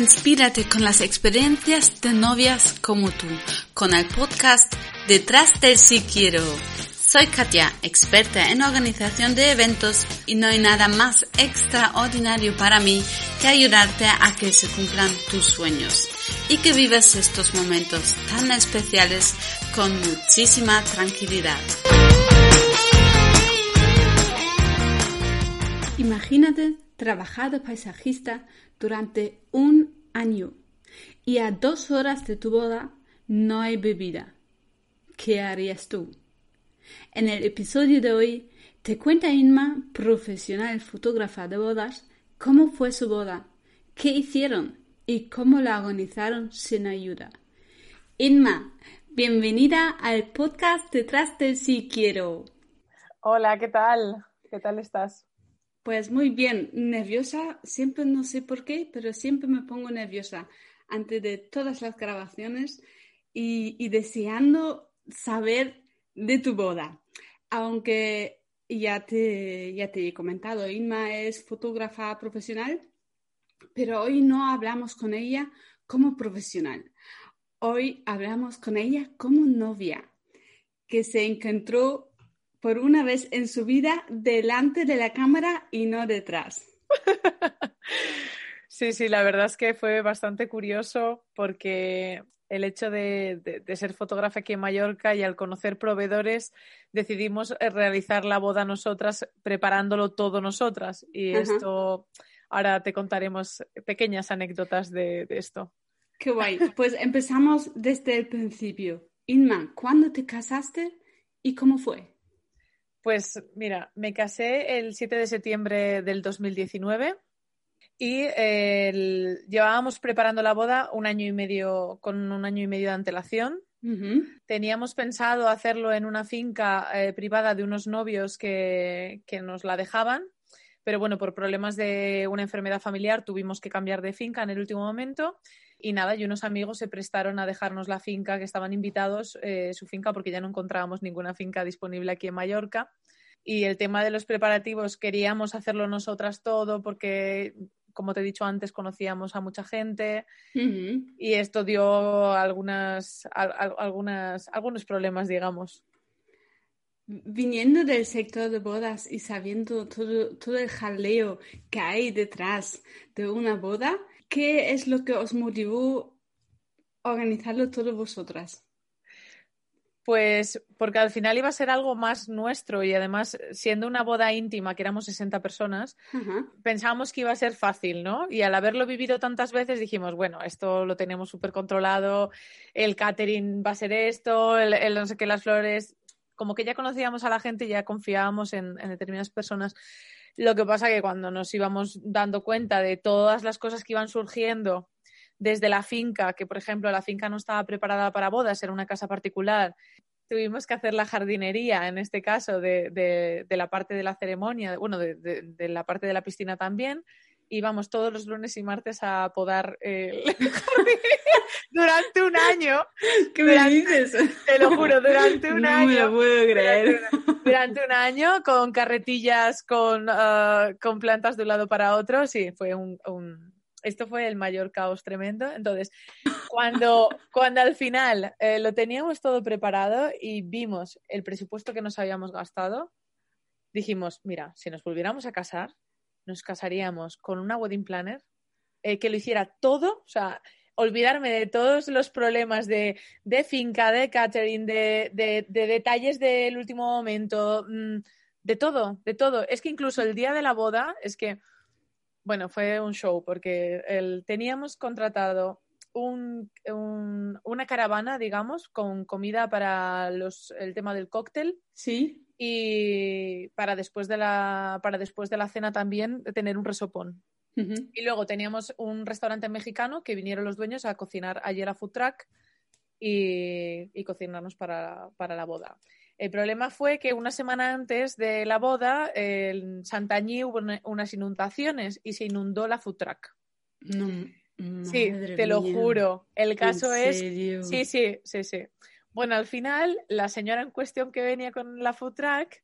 Inspírate con las experiencias de novias como tú, con el podcast Detrás del Sí Quiero. Soy Katia, experta en organización de eventos y no hay nada más extraordinario para mí que ayudarte a que se cumplan tus sueños y que vivas estos momentos tan especiales con muchísima tranquilidad. Imagínate trabajar paisajista durante un año y a dos horas de tu boda no hay bebida. ¿Qué harías tú? En el episodio de hoy te cuenta Inma, profesional fotógrafa de bodas, cómo fue su boda, qué hicieron y cómo la organizaron sin ayuda. Inma, bienvenida al podcast Detrás del Si Quiero. Hola, ¿qué tal? ¿Qué tal estás? Pues muy bien, nerviosa, siempre no sé por qué, pero siempre me pongo nerviosa antes de todas las grabaciones y, deseando saber de tu boda. Aunque ya te, ya te he comentado, Inma es fotógrafa profesional, pero hoy no hablamos con ella como profesional. Hoy hablamos con ella como novia, que se encontró por una vez en su vida delante de la cámara y no detrás. Sí, sí, la verdad es que fue bastante curioso porque el hecho de, ser fotógrafa aquí en Mallorca y al conocer proveedores decidimos eh, realizar la boda nosotras, preparándolo todo nosotras. Y esto, ahora te contaremos pequeñas anécdotas de, de esto. Qué guay. Pues empezamos desde el principio. Inma, ¿cuándo te casaste y cómo fue? Pues mira, me casé el 7 de septiembre del 2019 y llevábamos preparando la boda un año y medio, con un año y medio de antelación. Teníamos pensado hacerlo en una finca eh, privada de unos novios que, que nos la dejaban, pero bueno, por problemas de una enfermedad familiar tuvimos que cambiar de finca en el último momento y nada, y unos amigos se prestaron a dejarnos la finca, que estaban invitados, eh, su finca, porque ya no encontrábamos ninguna finca disponible aquí en Mallorca. Y el tema de los preparativos, queríamos hacerlo nosotras todo, porque, como te he dicho antes, conocíamos a mucha gente y esto dio algunas, algunas, algunos problemas, digamos. Viniendo del sector de bodas y sabiendo todo, todo el jaleo que hay detrás de una boda, ¿qué es lo que os motivó a organizarlo todos vosotras? Pues porque al final iba a ser algo más nuestro y además siendo una boda íntima, que éramos 60 personas, pensábamos que iba a ser fácil, ¿no? Y al haberlo vivido tantas veces dijimos, bueno, esto lo tenemos súper controlado, el catering va a ser esto, el, no sé qué, las flores, como que ya conocíamos a la gente y ya confiábamos en, en determinadas personas. Lo que pasa que cuando nos íbamos dando cuenta de todas las cosas que iban surgiendo desde la finca, que por ejemplo la finca no estaba preparada para bodas, era una casa particular, tuvimos que hacer la jardinería, en este caso, de, la parte de la ceremonia, bueno, de, la parte de la piscina también. Íbamos todos los lunes y martes a podar el jardín durante un año. ¿Qué me dices? Te lo juro, durante un año. No me lo puedo creer. Durante, un año con carretillas, con, ah, con plantas de un lado para otro. Sí, fue un, esto fue el mayor caos tremendo. Entonces, cuando, cuando al final eh, lo teníamos todo preparado y vimos el presupuesto que nos habíamos gastado, dijimos, mira, si nos volviéramos a casar, nos casaríamos con una wedding planner eh, que lo hiciera todo, o sea, olvidarme de todos los problemas de, finca, de catering, de, de, detalles del último momento, mm, de todo, de todo. Es que incluso el día de la boda, es que, bueno, fue un show porque teníamos contratado un, una caravana, digamos, con comida para los, el tema del cóctel. Sí. Y para después de la, para después de la cena también tener un resopón. Y luego teníamos un restaurante mexicano que vinieron los dueños a cocinar ayer a food truck y, y cocinarnos para, para, la boda. El problema fue que una semana antes de la boda en Santañí hubo unas inundaciones y se inundó la food truck. sí, te lo juro. El caso es... Sí, sí, sí, sí. Bueno, al final, la señora en cuestión que venía con la food truck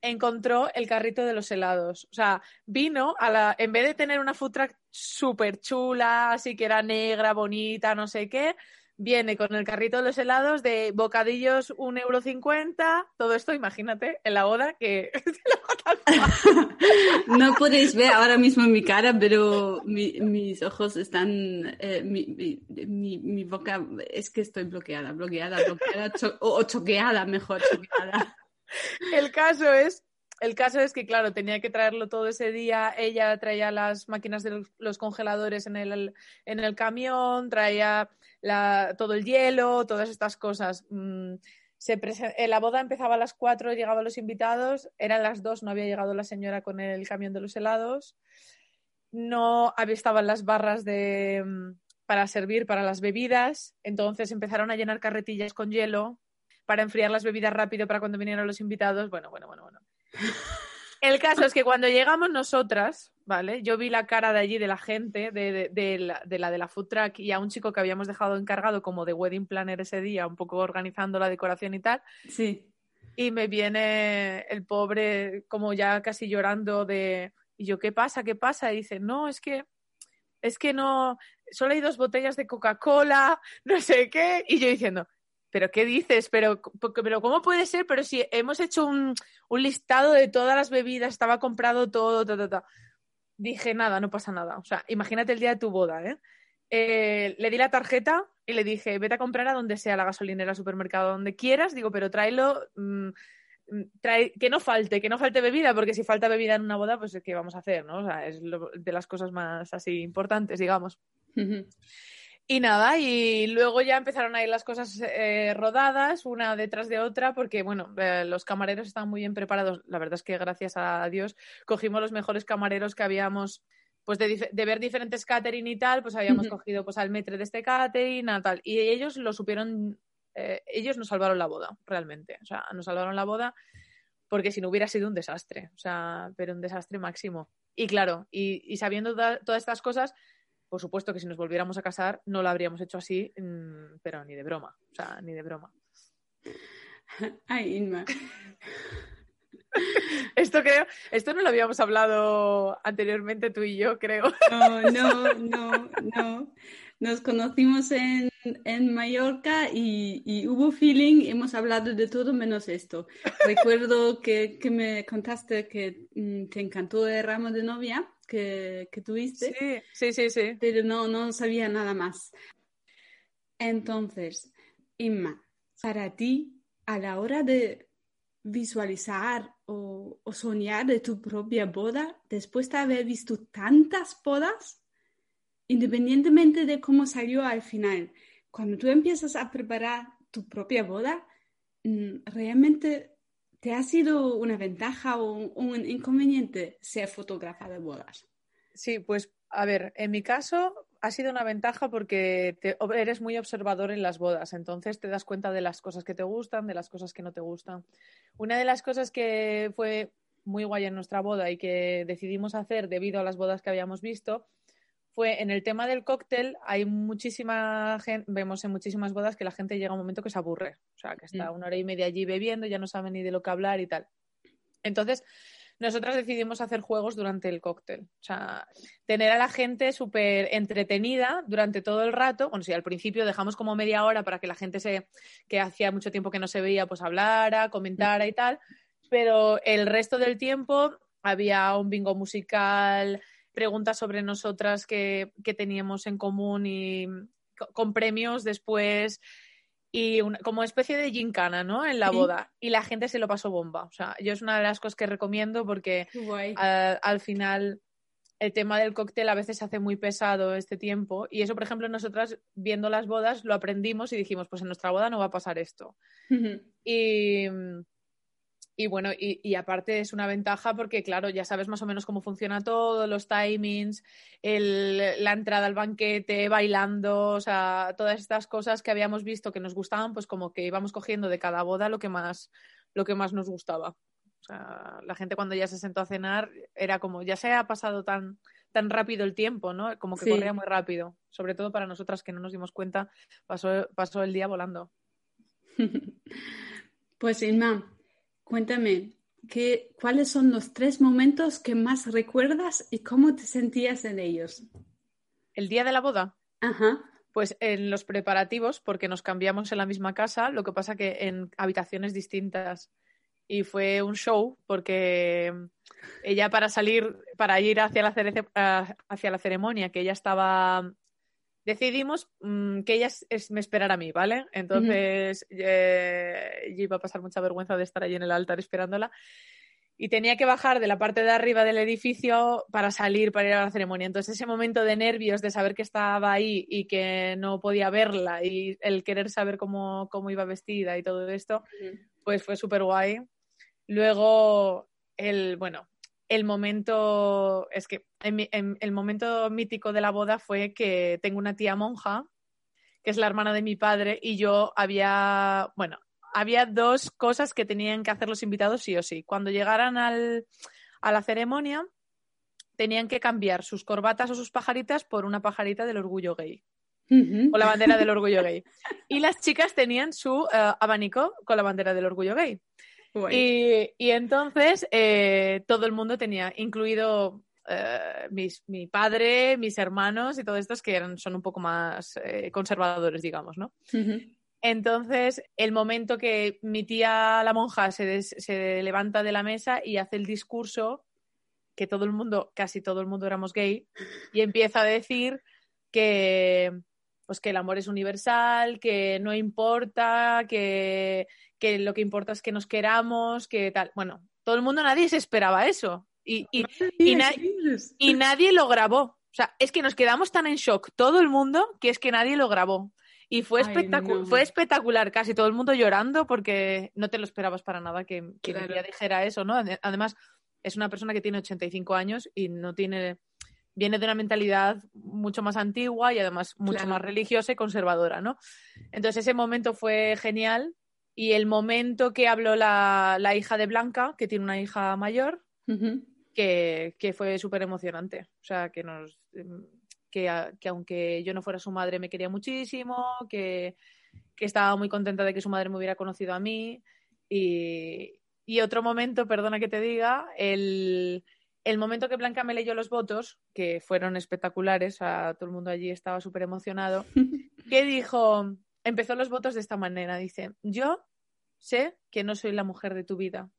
encontró el carrito de los helados. O sea, vino a la. En vez de tener una food truck súper chula, así que era negra, bonita, no sé qué, viene con el carrito de los helados de bocadillos un euro cincuenta. Todo esto, imagínate, en la boda que. no podéis ver ahora mismo mi cara, pero mis ojos están. Eh, mi, boca. Es que estoy bloqueada, bloqueada, bloqueada, o, choqueada, mejor, choqueada. El caso es el caso es que, claro, tenía que traerlo todo ese día. Ella traía las máquinas de los congeladores en el, en el camión, traía todo el hielo, todas estas cosas. Mm, la boda empezaba a las cuatro, llegaban los invitados, eran las dos, no había llegado la señora con el camión de los helados, no estaban las barras de, mm, para servir para las bebidas, entonces empezaron a llenar carretillas con hielo para enfriar las bebidas rápido para cuando vinieran los invitados. Bueno, bueno, bueno, bueno. El caso es que cuando llegamos nosotras, ¿vale? Yo vi la cara de allí de la gente, de, la, de la food truck y a un chico que habíamos dejado encargado como de wedding planner ese día, un poco organizando la decoración y tal. Sí. Y me viene el pobre como ya casi llorando de, y yo, ¿qué pasa? ¿Qué pasa? Y dice, no, es que, es que no, solo hay dos botellas de Coca-Cola, no sé qué. Y yo diciendo, ¿pero qué dices? ¿Pero, pero cómo puede ser? Pero si hemos hecho un, listado de todas las bebidas, estaba comprado todo, todo, Dije, nada, no pasa nada. O sea, imagínate el día de tu boda, ¿eh? ¿eh? le di la tarjeta y le dije, vete a comprar a donde sea la gasolinera, supermercado, donde quieras. Digo, pero tráelo, mm, mm, trae, que no falte, que no falte bebida, porque si falta bebida en una boda, pues ¿qué vamos a hacer? ¿no? O sea, es de las cosas más así importantes, digamos. Y nada, y luego ya empezaron a ir las cosas eh, rodadas, una detrás de otra, porque bueno, eh, los camareros estaban muy bien preparados. La verdad es que gracias a Dios cogimos los mejores camareros que habíamos, pues de, ver diferentes catering y tal, pues habíamos cogido pues al metre de este catering, y tal. Y ellos lo supieron, eh, ellos nos salvaron la boda, realmente. O sea, nos salvaron la boda porque si no hubiera sido un desastre, o sea, pero un desastre máximo. Y claro, y, sabiendo todas estas cosas, por supuesto que si nos volviéramos a casar no lo habríamos hecho así, mm, pero ni de broma, o sea, ni de broma. Ay, Inma. Esto creo, esto no lo habíamos hablado anteriormente tú y yo, creo. No, no, no, no. Nos conocimos en, Mallorca y, hubo feeling, hemos hablado de todo menos esto. Recuerdo que, me contaste que mm, te encantó el ramo de novia que, tuviste. Sí, sí, sí, sí. Pero no, no sabía nada más. Entonces, Inma, para ti, a la hora de visualizar o, soñar de tu propia boda, después de haber visto tantas bodas, independientemente de cómo salió al final, cuando tú empiezas a preparar tu propia boda, mm, realmente ¿Te ha sido una ventaja o un, inconveniente ser fotógrafa de bodas? Sí, pues a ver, en mi caso ha sido una ventaja porque eres muy observador en las bodas, entonces te das cuenta de las cosas que te gustan, de las cosas que no te gustan. Una de las cosas que fue muy guay en nuestra boda y que decidimos hacer debido a las bodas que habíamos visto fue en el tema del cóctel, hay muchísima gente, vemos en muchísimas bodas que la gente llega a un momento que se aburre, o sea, que está mm. una hora y media allí bebiendo, ya no sabe ni de lo que hablar y tal. Entonces, nosotras decidimos hacer juegos durante el cóctel, o sea, tener a la gente súper entretenida durante todo el rato, bueno, si al principio dejamos como media hora para que la gente se, que hacía mucho tiempo que no se veía, pues hablara, comentara y tal, pero el resto del tiempo había un bingo musical, preguntas sobre nosotras que, teníamos en común y con premios después y como especie de gincana, ¿no? En la boda. Y la gente se lo pasó bomba. O sea, yo es una de las cosas que recomiendo porque al final el tema del cóctel a veces se hace muy pesado este tiempo. Y eso, por ejemplo, nosotras viendo las bodas lo aprendimos y dijimos, pues en nuestra boda no va a pasar esto. y, y bueno, y, aparte es una ventaja porque, claro, ya sabes más o menos cómo funciona todo, los timings, la entrada al banquete, bailando, o sea, todas estas cosas que habíamos visto que nos gustaban, pues como que íbamos cogiendo de cada boda lo que más, lo que más nos gustaba. O sea, la gente cuando ya se sentó a cenar era como, ya se ha pasado tan, tan rápido el tiempo, ¿no? Como que corría muy rápido. Sobre todo para nosotras que no nos dimos cuenta, pasó, pasó el día volando. pues Inma, Cuéntame, ¿qué, ¿cuáles son los tres momentos que más recuerdas y cómo te sentías en ellos? El día de la boda. Ajá. Pues en los preparativos, porque nos cambiamos en la misma casa, lo que pasa que en habitaciones distintas. Y fue un show porque ella para salir, para ir hacia la, hacia la ceremonia, que ella estaba decidimos mm, que ella me esperara a mí, ¿vale? Entonces eh, yo iba a pasar mucha vergüenza de estar allí en el altar esperándola y tenía que bajar de la parte de arriba del edificio para salir, para ir a la ceremonia. Entonces ese momento de nervios, de saber que estaba ahí y que no podía verla y el querer saber cómo, cómo iba vestida y todo esto, pues fue súper guay. Luego, el, bueno, el momento, es que el momento mítico de la boda fue que tengo una tía monja, que es la hermana de mi padre, y yo había, bueno, había dos cosas que tenían que hacer los invitados sí o sí. Cuando llegaran al, a la ceremonia, tenían que cambiar sus corbatas o sus pajaritas por una pajarita del orgullo gay. O la bandera del orgullo gay. Y las chicas tenían su eh, abanico con la bandera del orgullo gay. Y, entonces eh, todo el mundo tenía, incluido eh, mi padre, mis hermanos y todos estos que eran, son un poco más eh, conservadores, digamos, ¿no? Entonces, el momento que mi tía, la monja, se, se, levanta de la mesa y hace el discurso, que todo el mundo, casi todo el mundo éramos gay, y empieza a decir que, pues que el amor es universal, que no importa, que, que lo que importa es que nos queramos, que tal. Bueno, todo el mundo, nadie se esperaba eso. Y, y, y, nadie lo grabó. O sea, es que nos quedamos tan en shock, todo el mundo, que es que nadie lo grabó. Y fue, fue espectacular, casi todo el mundo llorando porque no te lo esperabas para nada que, que dijera eso, ¿no? Además, es una persona que tiene 85 años y no tiene viene de una mentalidad mucho más antigua y además mucho más religiosa y conservadora, ¿no? Entonces ese momento fue genial y el momento que habló la, hija de Blanca, que tiene una hija mayor, que, fue súper emocionante. O sea, que nos que, aunque yo no fuera su madre me quería muchísimo, que, estaba muy contenta de que su madre me hubiera conocido a mí. Y, y otro momento, perdona que te diga, el, el momento que Blanca me leyó los votos, que fueron espectaculares, a todo el mundo allí estaba súper emocionado, que dijo, empezó los votos de esta manera, dice, yo sé que no soy la mujer de tu vida.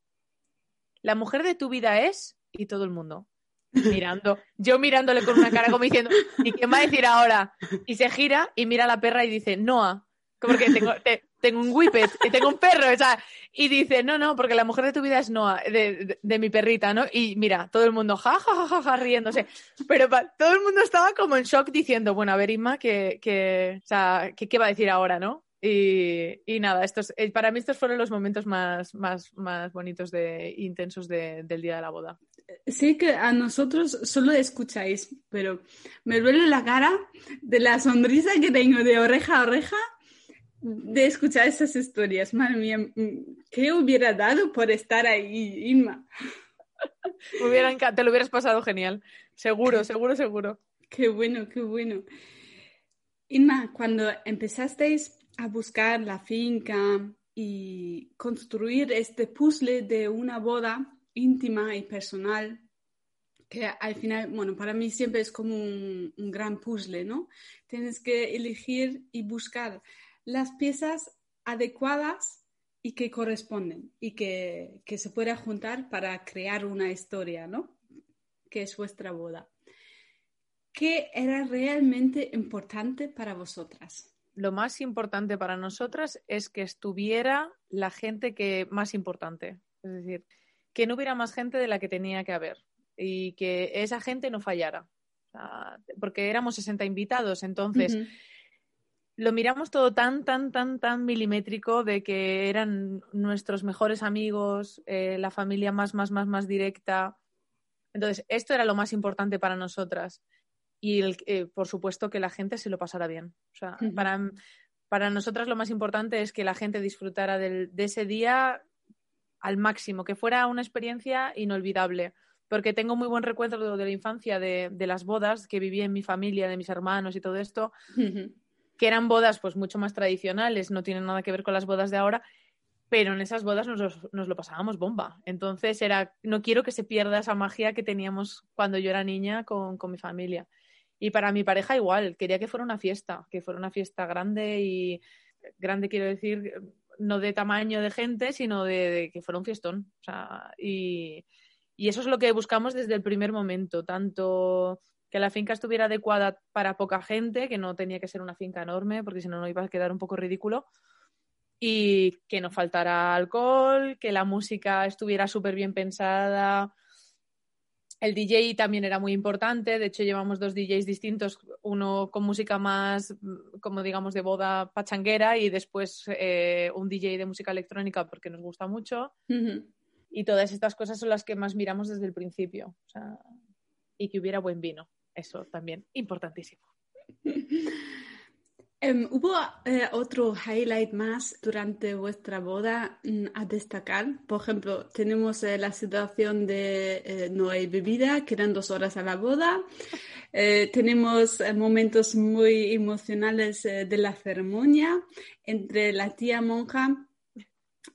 La mujer de tu vida es, y todo el mundo, mirando, yo mirándole con una cara como diciendo, ¿y quién va a decir ahora? Y se gira y mira a la perra y dice, Noah, porque tengo, tengo un whippet y tengo un perro, o sea, y dice, no, no, porque la mujer de tu vida es Noah, de, de, mi perrita, ¿no? Y mira, todo el mundo ja, ja, ja, ja, riéndose. Pero todo el mundo estaba como en shock diciendo, bueno, a ver, Inma, ¿qué, qué, o sea, ¿qué, va a decir ahora, no? Y, y, nada, estos, eh, para mí estos fueron los momentos más, más, más bonitos de intensos del día de la boda. Sé que a nosotros solo escucháis, pero me duele la cara de la sonrisa que tengo de oreja a oreja de escuchar esas historias. Madre mía, ¿qué hubiera dado por estar ahí, Inma? te lo hubieras pasado genial. Seguro, seguro, seguro. Qué bueno, qué bueno. Inma, cuando empezasteis a buscar la finca y construir este puzzle de una boda íntima y personal, que al final, bueno, para mí siempre es como un, un gran puzzle, ¿no? Tienes que elegir y buscar las piezas adecuadas y que corresponden y que, se pueda juntar para crear una historia, ¿no? Que es vuestra boda. ¿Qué era realmente importante para vosotras? Lo más importante para nosotras es que estuviera la gente que más importante, es decir, que no hubiera más gente de la que tenía que haber y que esa gente no fallara, porque éramos 60 invitados, entonces lo miramos todo tan, tan, tan, tan milimétrico de que eran nuestros mejores amigos, eh, la familia más, más, más, más directa. Entonces, esto era lo más importante para nosotras. Y, el, eh, por supuesto, que la gente se lo pasara bien. O sea, para, para nosotras lo más importante es que la gente disfrutara del, de ese día al máximo, que fuera una experiencia inolvidable. Porque tengo muy buen recuerdo de la infancia, de, de las bodas que viví en mi familia, de mis hermanos y todo esto que eran bodas pues mucho más tradicionales, no tienen nada que ver con las bodas de ahora, pero en esas bodas nos, lo pasábamos bomba. Entonces era, no quiero que se pierda esa magia que teníamos cuando yo era niña con, mi familia. Y para mi pareja igual, quería que fuera una fiesta, que fuera una fiesta grande y grande quiero decir, no de tamaño de gente, sino de, que fuera un fiestón. y eso es lo que buscamos desde el primer momento, tanto que la finca estuviera adecuada para poca gente, que no tenía que ser una finca enorme, porque si no, no iba a quedar un poco ridículo. Y que no faltara alcohol, que la música estuviera súper bien pensada. El DJ también era muy importante, de hecho llevamos dos DJs distintos, uno con música más, como digamos, de boda pachanguera y después eh, un DJ de música electrónica porque nos gusta mucho. Y todas estas cosas son las que más miramos desde el principio. y que hubiera buen vino. Eso también, importantísimo. Em, ¿Hubo eh, otro highlight más durante vuestra boda mm, a destacar? Por ejemplo, tenemos eh, la situación de eh, no hay bebida, quedan dos horas a la boda. tenemos momentos muy emocionales de la ceremonia entre la tía monja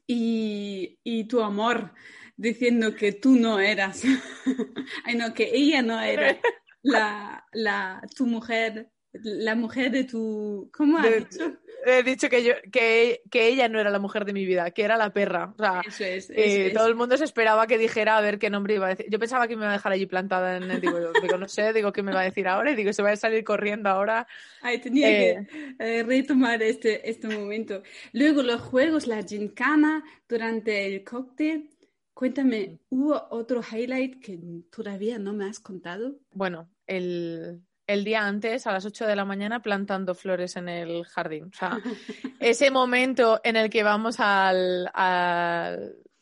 y, y tu amor, diciendo que tú no eras, ay no, que ella no era la, la, tu mujer, la mujer de tu... ¿Cómo has dicho? He dicho que, yo, que, que, ella no era la mujer de mi vida, que era la perra. O sea, eso es, eh, todo el mundo se esperaba que dijera a ver qué nombre iba a decir. Yo pensaba que me iba a dejar allí plantada en el... Digo, digo no sé, digo, ¿qué me va a decir ahora? Y digo, se va a salir corriendo ahora. Ay, tenía que eh, eh, retomar este, este momento. Luego los juegos, la gincana durante el cóctel. Cuéntame, ¿hubo otro highlight que todavía no me has contado? Bueno, el, día antes, a las 8 de la mañana, plantando flores en el jardín. O sea, ese momento en el que vamos al,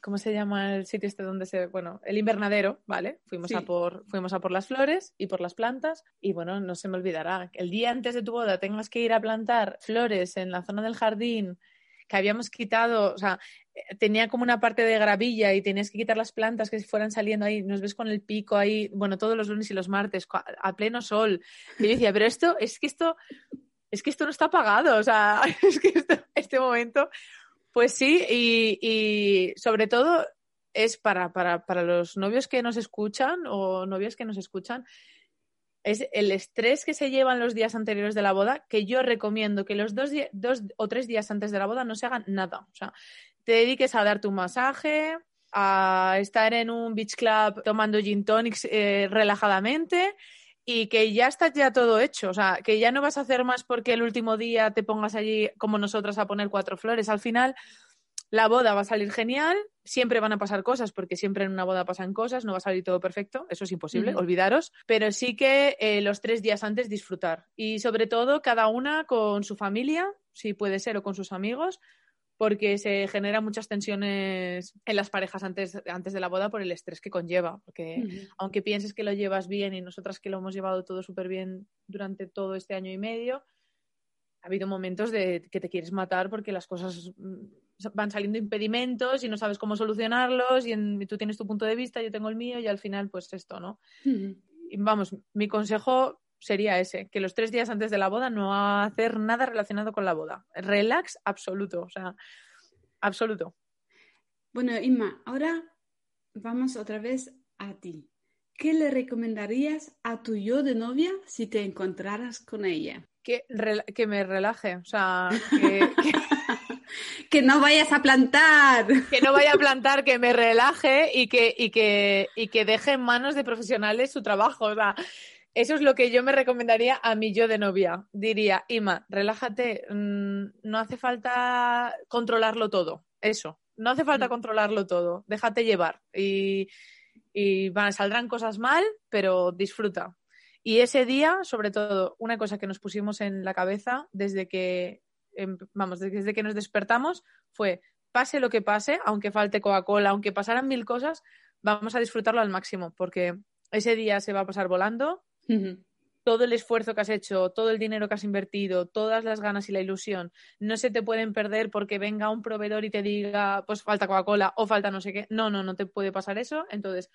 ¿cómo se llama el sitio este donde se, bueno, el invernadero, ¿vale? Fuimos a por, fuimos a por las flores y por las plantas y bueno, no se me olvidará, el día antes de tu boda tengas que ir a plantar flores en la zona del jardín que habíamos quitado, o sea, eh, tenía como una parte de gravilla y tenías que quitar las plantas que fueran saliendo ahí, nos ves con el pico ahí, bueno, todos los lunes y los martes, a pleno sol. Y yo decía, pero esto, es que esto, es que esto no está pagado, o sea, es que este momento, pues sí, y, y sobre todo es para, para, para los novios que nos escuchan o novias que nos escuchan, es el estrés que se llevan los días anteriores de la boda, que yo recomiendo que los dos, dos o tres días antes de la boda no se hagan nada. O sea, te dediques a dar tu masaje, a estar en un beach club tomando gin tonics eh, relajadamente y que ya está ya todo hecho. O sea, que ya no vas a hacer más porque el último día te pongas allí como nosotras a poner cuatro flores. Al final la boda va a salir genial, siempre van a pasar cosas, porque siempre en una boda pasan cosas, no va a salir todo perfecto, eso es imposible, olvidaros, pero sí que eh, los tres días antes disfrutar. Y sobre todo, cada una con su familia, si puede ser, o con sus amigos, porque se generan muchas tensiones en las parejas antes, antes de la boda por el estrés que conlleva. Porque aunque pienses que lo llevas bien y nosotras que lo hemos llevado todo súper bien durante todo este año y medio, ha habido momentos de que te quieres matar porque las cosas mm, van saliendo impedimentos y no sabes cómo solucionarlos y, tú tienes tu punto de vista, yo tengo el mío y al final pues esto, ¿no? y vamos, mi consejo sería ese, que los tres días antes de la boda no hacer nada relacionado con la boda. Relax absoluto, o sea, absoluto. Bueno, Inma, ahora vamos otra vez a ti. ¿Qué le recomendarías a tu yo de novia si te encontraras con ella? Que, que me relaje, o sea, que, no vayas a plantar. Que no vaya a plantar, que me relaje y que, y que, y que deje en manos de profesionales su trabajo. O sea, eso es lo que yo me recomendaría a mi yo de novia. Diría, Ima, relájate, mm, no hace falta controlarlo todo. Eso, no hace falta mm. controlarlo todo. Déjate llevar. Y, y van, saldrán cosas mal, pero disfruta. Y ese día, sobre todo, una cosa que nos pusimos en la cabeza desde que, em, vamos, desde que nos despertamos fue, pase lo que pase, aunque falte Coca-Cola, aunque pasaran mil cosas, vamos a disfrutarlo al máximo, porque ese día se va a pasar volando. Todo el esfuerzo que has hecho, todo el dinero que has invertido, todas las ganas y la ilusión, no se te pueden perder porque venga un proveedor y te diga, pues falta Coca-Cola o falta no sé qué. No, no, no te puede pasar eso. Entonces,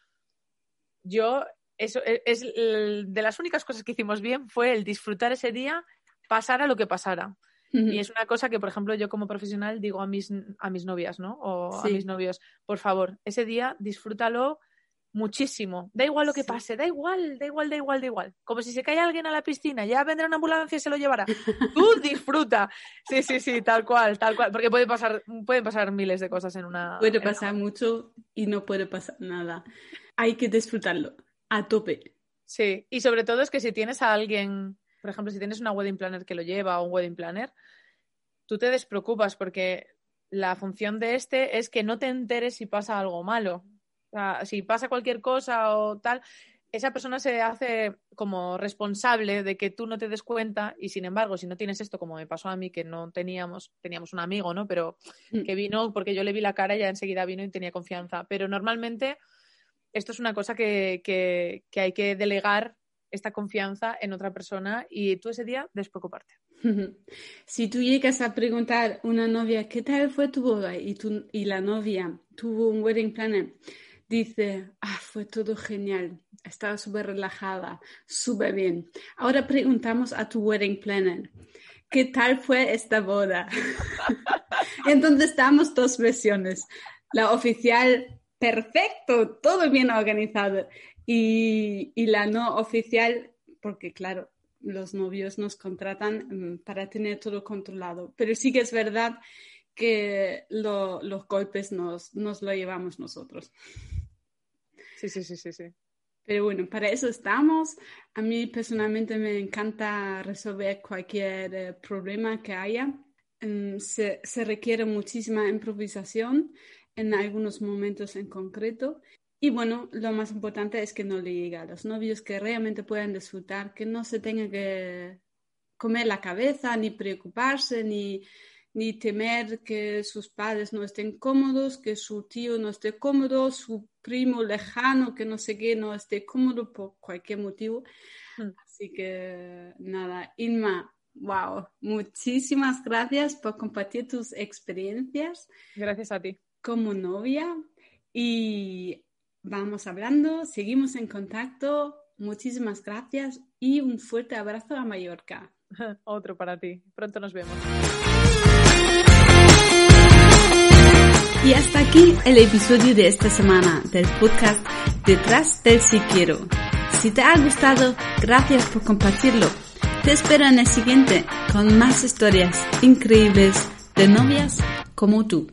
yo eso e, es, de las únicas cosas que hicimos bien fue el disfrutar ese día, pasara lo que pasara. Y es una cosa que, por ejemplo, yo como profesional digo a mis, a mis novias, ¿no? O a mis novios, por favor, ese día disfrútalo muchísimo. Da igual lo que pase, da igual, da igual, da igual, da igual. Como si se cae alguien a la piscina, ya vendrá una ambulancia y se lo llevará. Tú disfruta. Sí, sí, sí, tal cual, tal cual. Porque puede pasar, pueden pasar miles de cosas en una. Puede pasar mucho y no puede pasar nada. Hay que disfrutarlo a tope. Sí, y sobre todo es que si tienes a alguien, por ejemplo, si tienes una wedding planner que lo lleva o un wedding planner, tú te despreocupas porque la función de este es que no te enteres si pasa algo malo. O sea, si pasa cualquier cosa o tal, esa persona se hace como responsable de que tú no te des cuenta y sin embargo, si no tienes esto, como me pasó a mí, que no teníamos, teníamos un amigo, ¿no? Pero mm. que vino porque yo le vi la cara y ya enseguida vino y tenía confianza. Pero normalmente esto es una cosa que, que, hay que delegar esta confianza en otra persona y tú ese día despreocuparte. Si tú llegas a preguntar a una novia, ¿qué tal fue tu boda? Y, tú, y la novia tuvo un wedding planner, dice, ah, fue todo genial, estaba súper relajada, súper bien. Ahora preguntamos a tu wedding planner, ¿qué tal fue esta boda? Entonces damos dos versiones. La oficial perfecto, todo bien organizado. Y, la no oficial, porque claro, los novios nos contratan mm, para tener todo controlado. Pero sí que es verdad que los golpes nos, nos lo llevamos nosotros. Sí, sí, sí, sí, sí. Pero bueno, para eso estamos. A mí personalmente me encanta resolver cualquier eh, problema que haya. Mm, se, se, requiere muchísima improvisación en algunos momentos en concreto. Y bueno, lo más importante es que no le llegue a los novios, que realmente puedan disfrutar, que no se tenga que comer la cabeza, ni preocuparse, ni, ni temer que sus padres no estén cómodos, que su tío no esté cómodo, su primo lejano que no sé qué no esté cómodo por cualquier motivo. Mm. Así que nada, Inma, wow, muchísimas gracias por compartir tus experiencias. Gracias a ti como novia y vamos hablando, seguimos en contacto. Muchísimas gracias y un fuerte abrazo a Mallorca. Otro para ti. Pronto nos vemos. Y hasta aquí el episodio de esta semana del podcast Detrás del Si Quiero. Si te ha gustado, gracias por compartirlo. Te espero en el siguiente con más historias increíbles de novias como tú.